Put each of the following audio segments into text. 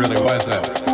really was a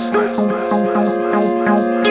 last night.